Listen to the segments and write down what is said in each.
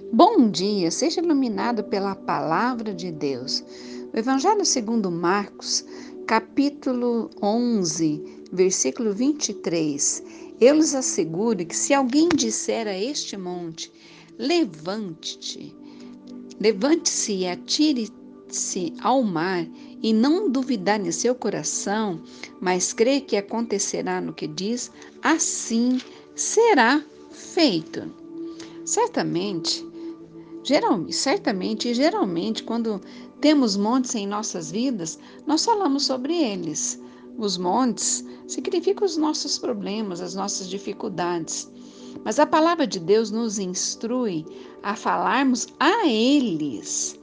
Bom dia, seja iluminado pela palavra de Deus. O Evangelho segundo Marcos, capítulo 11, versículo 23. Eu lhes asseguro que se alguém disser a este monte, levante-te, levante-se e atire-se ao mar, e não duvidar em seu coração, mas crer que acontecerá no que diz, assim será feito. Certamente, geral, certamente e geralmente, quando temos montes em nossas vidas, nós falamos sobre eles. Os montes significam os nossos problemas, as nossas dificuldades. Mas a palavra de Deus nos instrui a falarmos a eles.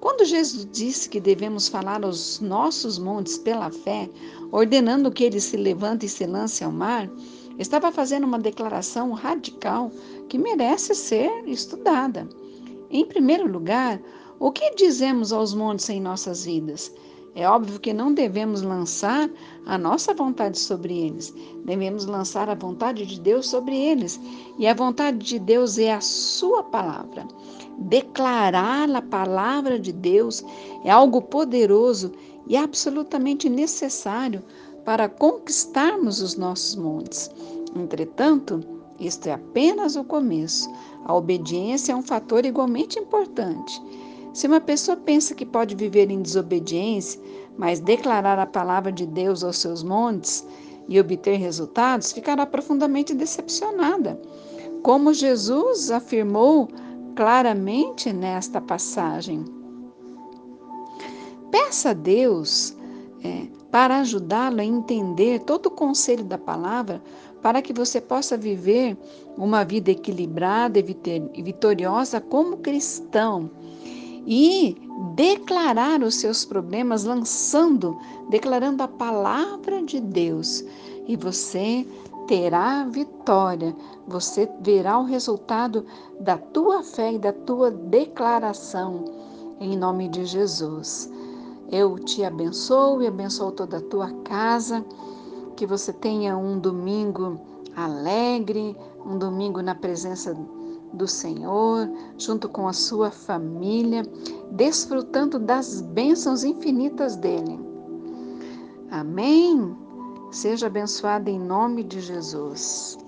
Quando Jesus disse que devemos falar aos nossos montes pela fé, ordenando que eles se levantem e se lancem ao mar, estava fazendo uma declaração radical que merece ser estudada. Em primeiro lugar, o que dizemos aos montes em nossas vidas? É óbvio que não devemos lançar a nossa vontade sobre eles, devemos lançar a vontade de Deus sobre eles. E a vontade de Deus é a Sua palavra. Declarar a palavra de Deus é algo poderoso e absolutamente necessário para conquistarmos os nossos montes. Entretanto, isto é apenas o começo. A obediência é um fator igualmente importante. Se uma pessoa pensa que pode viver em desobediência, mas declarar a palavra de Deus aos seus montes e obter resultados, ficará profundamente decepcionada. Como Jesus afirmou claramente nesta passagem. Peça a Deus é, para ajudá-lo a entender todo o conselho da palavra, para que você possa viver uma vida equilibrada e vitoriosa como cristão e declarar os seus problemas lançando, declarando a palavra de Deus. E você terá vitória, você verá o resultado da tua fé e da tua declaração, em nome de Jesus. Eu te abençoo e abençoo toda a tua casa. Que você tenha um domingo alegre, um domingo na presença do Senhor, junto com a sua família, desfrutando das bênçãos infinitas dele. Amém? Seja abençoado em nome de Jesus.